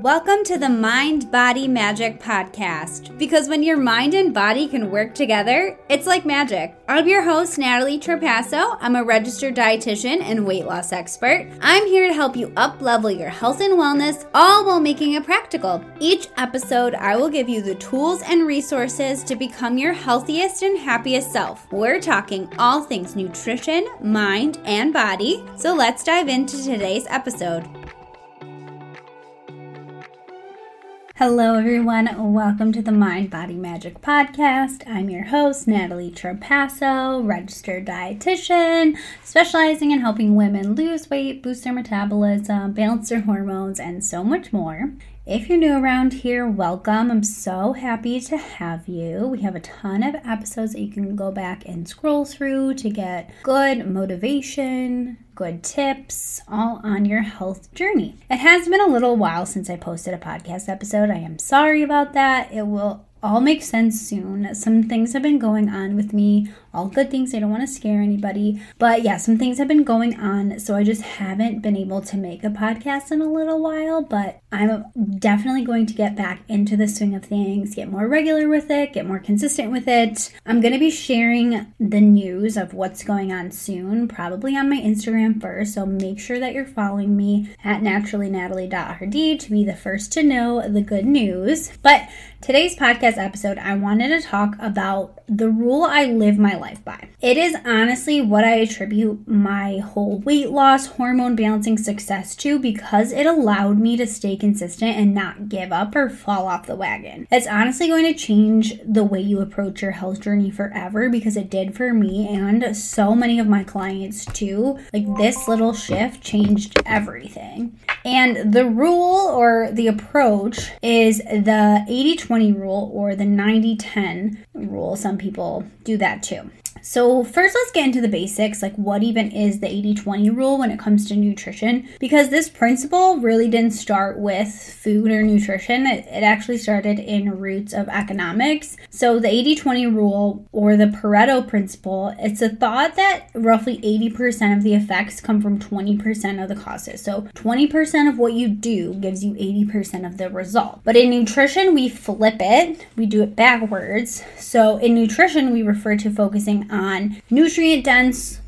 Welcome to the Mind Body Magic Podcast. Because when your mind and body can work together, it's like magic. I'm your host, Natalie Trapasso. I'm a registered dietitian and weight loss expert. I'm here to help you up level your health and wellness, all while making it practical. Each episode, I will give you the tools and resources to become your healthiest and happiest self. We're talking all things nutrition, mind, and body. So let's dive into today's episode. Hello, everyone. Welcome to the Mind Body Magic Podcast. I'm your host, Natalie Trapasso, registered dietitian, specializing in helping women lose weight, boost their metabolism, balance their hormones, and so much more. If you're new around here, welcome. I'm so happy to have you. We have a ton of episodes that you can go back and scroll through to get good motivation, good tips, all on your health journey. It has been a little while since I posted a podcast episode. I am sorry about that. It will all make sense soon. Some things have been going on with me all good things. I don't want to scare anybody. But yeah, some things have been going on. So I just haven't been able to make a podcast in a little while. But I'm definitely going to get back into the swing of things, get more regular with it, get more consistent with it. I'm going to be sharing the news of what's going on soon, probably on my Instagram first. So make sure that you're following me at naturallynatalie.rd to be the first to know the good news. But today's podcast episode, I wanted to talk about the rule I live my life by. It is honestly what I attribute my whole weight loss, hormone balancing success to because it allowed me to stay consistent and not give up or fall off the wagon. It's honestly going to change the way you approach your health journey forever because it did for me and so many of my clients too. Like this little shift changed everything. And the rule or the approach is the 80 20 rule or the 90 10 rule. Some people do that too. So, first, let's get into the basics like what even is the 80 20 rule when it comes to nutrition? Because this principle really didn't start with food or nutrition, it, it actually started in roots of economics. So, the 80 20 rule or the Pareto principle, it's a thought that roughly 80% of the effects come from 20% of the causes. So, 20% of what you do gives you 80% of the result. But in nutrition, we flip it, we do it backwards. So, in nutrition, we refer to focusing on nutrient dense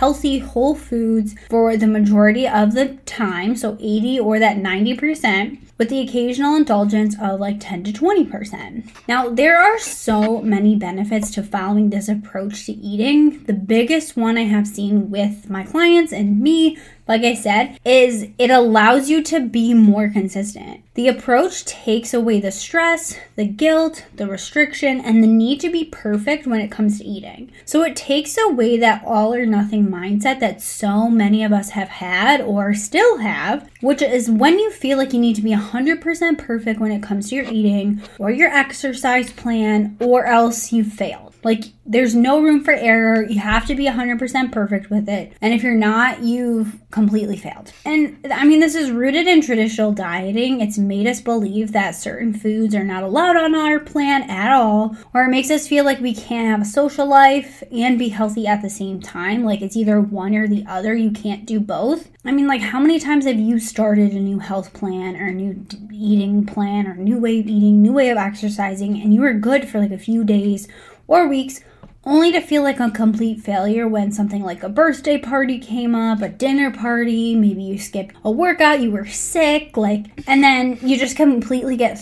healthy whole foods for the majority of the time, so 80 or that 90%, with the occasional indulgence of like 10 to 20%. Now, there are so many benefits to following this approach to eating. The biggest one I have seen with my clients and me like I said, is it allows you to be more consistent. The approach takes away the stress, the guilt, the restriction, and the need to be perfect when it comes to eating. So it takes away that all or nothing mindset that so many of us have had or still have, which is when you feel like you need to be 100% perfect when it comes to your eating or your exercise plan, or else you failed. Like, there's no room for error. You have to be 100% perfect with it. And if you're not, you've completely failed. And I mean, this is rooted in traditional dieting. It's made us believe that certain foods are not allowed on our plan at all, or it makes us feel like we can't have a social life and be healthy at the same time. Like, it's either one or the other. You can't do both. I mean, like, how many times have you started a new health plan or a new eating plan or new way of eating, new way of exercising, and you were good for like a few days? or weeks only to feel like a complete failure when something like a birthday party came up, a dinner party, maybe you skipped a workout, you were sick, like, and then you just completely get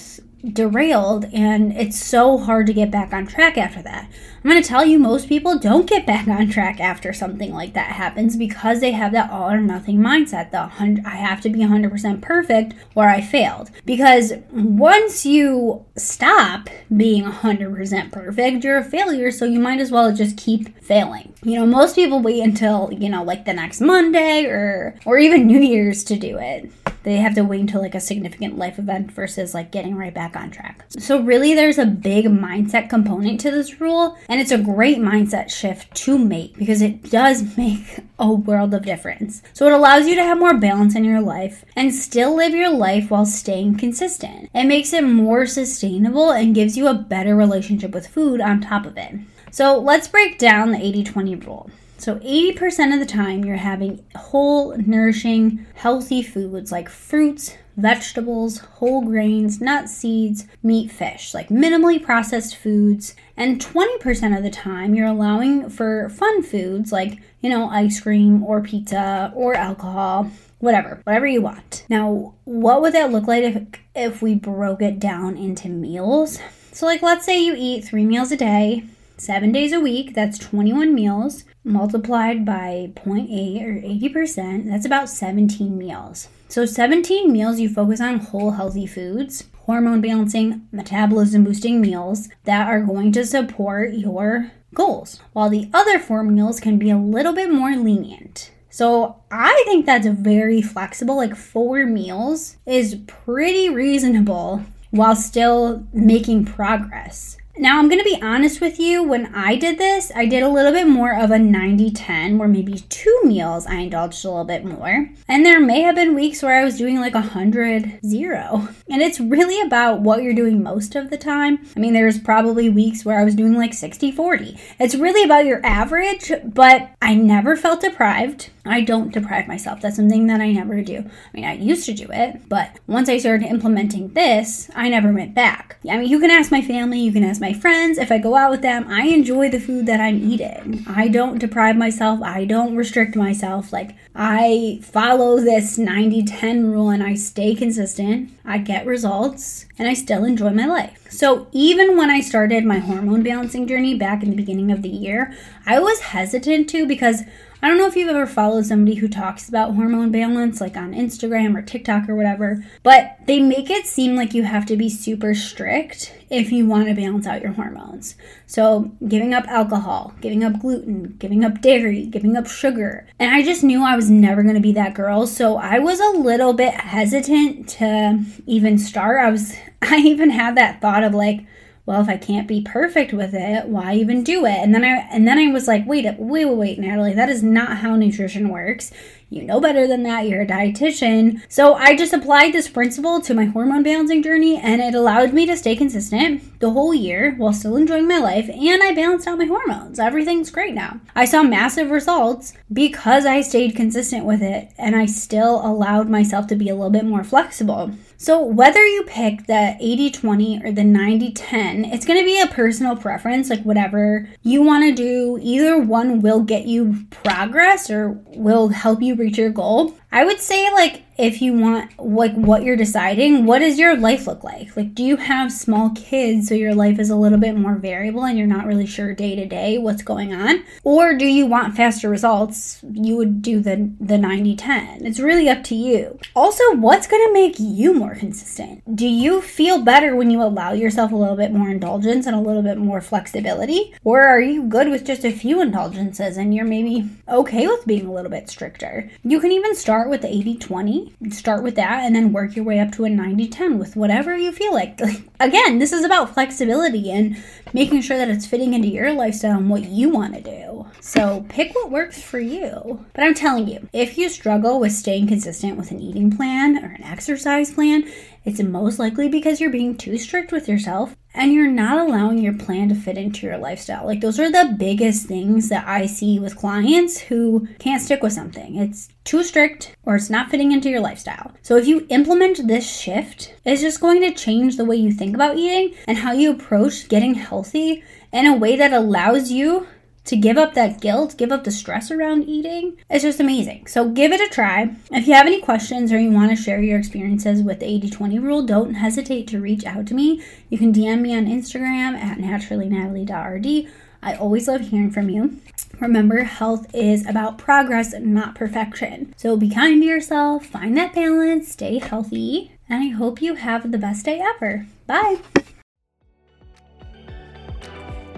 derailed and it's so hard to get back on track after that. I'm going to tell you most people don't get back on track after something like that happens because they have that all or nothing mindset. The I have to be 100% perfect or I failed. Because once you stop being 100% perfect, you're a failure, so you might as well just keep failing. You know, most people wait until, you know, like the next Monday or or even New Year's to do it. They have to wait until like a significant life event versus like getting right back on track. So really there's a big mindset component to this rule and it's a great mindset shift to make because it does make a world of difference. So it allows you to have more balance in your life and still live your life while staying consistent. It makes it more sustainable and gives you a better relationship with food on top of it. So let's break down the 80 20 rule. So 80% of the time, you're having whole, nourishing, healthy foods like fruits, vegetables, whole grains, nuts, seeds, meat, fish, like minimally processed foods. And 20% of the time, you're allowing for fun foods like, you know, ice cream or pizza or alcohol, whatever, whatever you want. Now, what would that look like if, if we broke it down into meals? So, like, let's say you eat three meals a day, seven days a week, that's 21 meals multiplied by 0.8 or 80%, that's about 17 meals. So, 17 meals you focus on whole healthy foods, hormone balancing, metabolism boosting meals that are going to support your goals, while the other four meals can be a little bit more lenient. So, I think that's very flexible. Like, four meals is pretty reasonable while still making progress. Now, I'm going to be honest with you. When I did this, I did a little bit more of a 90 10, where maybe two meals I indulged a little bit more. And there may have been weeks where I was doing like 100 0. And it's really about what you're doing most of the time. I mean, there's probably weeks where I was doing like 60 40. It's really about your average, but I never felt deprived. I don't deprive myself. That's something that I never do. I mean, I used to do it, but once I started implementing this, I never went back. I mean, you can ask my family, you can ask my friends. If I go out with them, I enjoy the food that I'm eating. I don't deprive myself, I don't restrict myself. Like, I follow this 90 10 rule and I stay consistent. I get results and I still enjoy my life. So, even when I started my hormone balancing journey back in the beginning of the year, I was hesitant to because I don't know if you've ever followed somebody who talks about hormone balance, like on Instagram or TikTok or whatever, but they make it seem like you have to be super strict if you want to balance out your hormones. So, giving up alcohol, giving up gluten, giving up dairy, giving up sugar. And I just knew I was never going to be that girl. So, I was a little bit hesitant to even start. I was, I even had that thought of like, well, if I can't be perfect with it, why even do it? And then I and then I was like, wait, wait, wait, wait, Natalie, that is not how nutrition works. You know better than that. You're a dietitian. So I just applied this principle to my hormone balancing journey and it allowed me to stay consistent the whole year while still enjoying my life and I balanced out my hormones. Everything's great now. I saw massive results because I stayed consistent with it and I still allowed myself to be a little bit more flexible. So, whether you pick the 80 20 or the 90 10, it's going to be a personal preference, like whatever you want to do. Either one will get you progress or will help you reach your goal. I would say like if you want like what you're deciding, what does your life look like? Like do you have small kids so your life is a little bit more variable and you're not really sure day to day what's going on? Or do you want faster results? You would do the the 90/10. It's really up to you. Also, what's going to make you more consistent? Do you feel better when you allow yourself a little bit more indulgence and a little bit more flexibility? Or are you good with just a few indulgences and you're maybe okay with being a little bit stricter? You can even start start with the 80 20, start with that, and then work your way up to a 90 10 with whatever you feel like. like. Again, this is about flexibility and making sure that it's fitting into your lifestyle and what you want to do. So pick what works for you. But I'm telling you, if you struggle with staying consistent with an eating plan or an exercise plan, it's most likely because you're being too strict with yourself and you're not allowing your plan to fit into your lifestyle. Like, those are the biggest things that I see with clients who can't stick with something. It's too strict or it's not fitting into your lifestyle. So, if you implement this shift, it's just going to change the way you think about eating and how you approach getting healthy in a way that allows you to give up that guilt, give up the stress around eating. It's just amazing. So give it a try. If you have any questions or you want to share your experiences with the 80 20 rule, don't hesitate to reach out to me. You can DM me on Instagram at naturallynatalie.rd. I always love hearing from you. Remember, health is about progress, not perfection. So be kind to yourself, find that balance, stay healthy, and I hope you have the best day ever. Bye.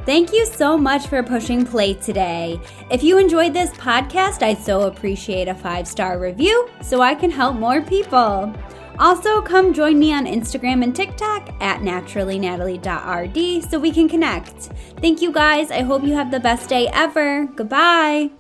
Thank you so much for pushing play today. If you enjoyed this podcast, I'd so appreciate a five star review so I can help more people. Also, come join me on Instagram and TikTok at naturallynatalie.rd so we can connect. Thank you guys. I hope you have the best day ever. Goodbye.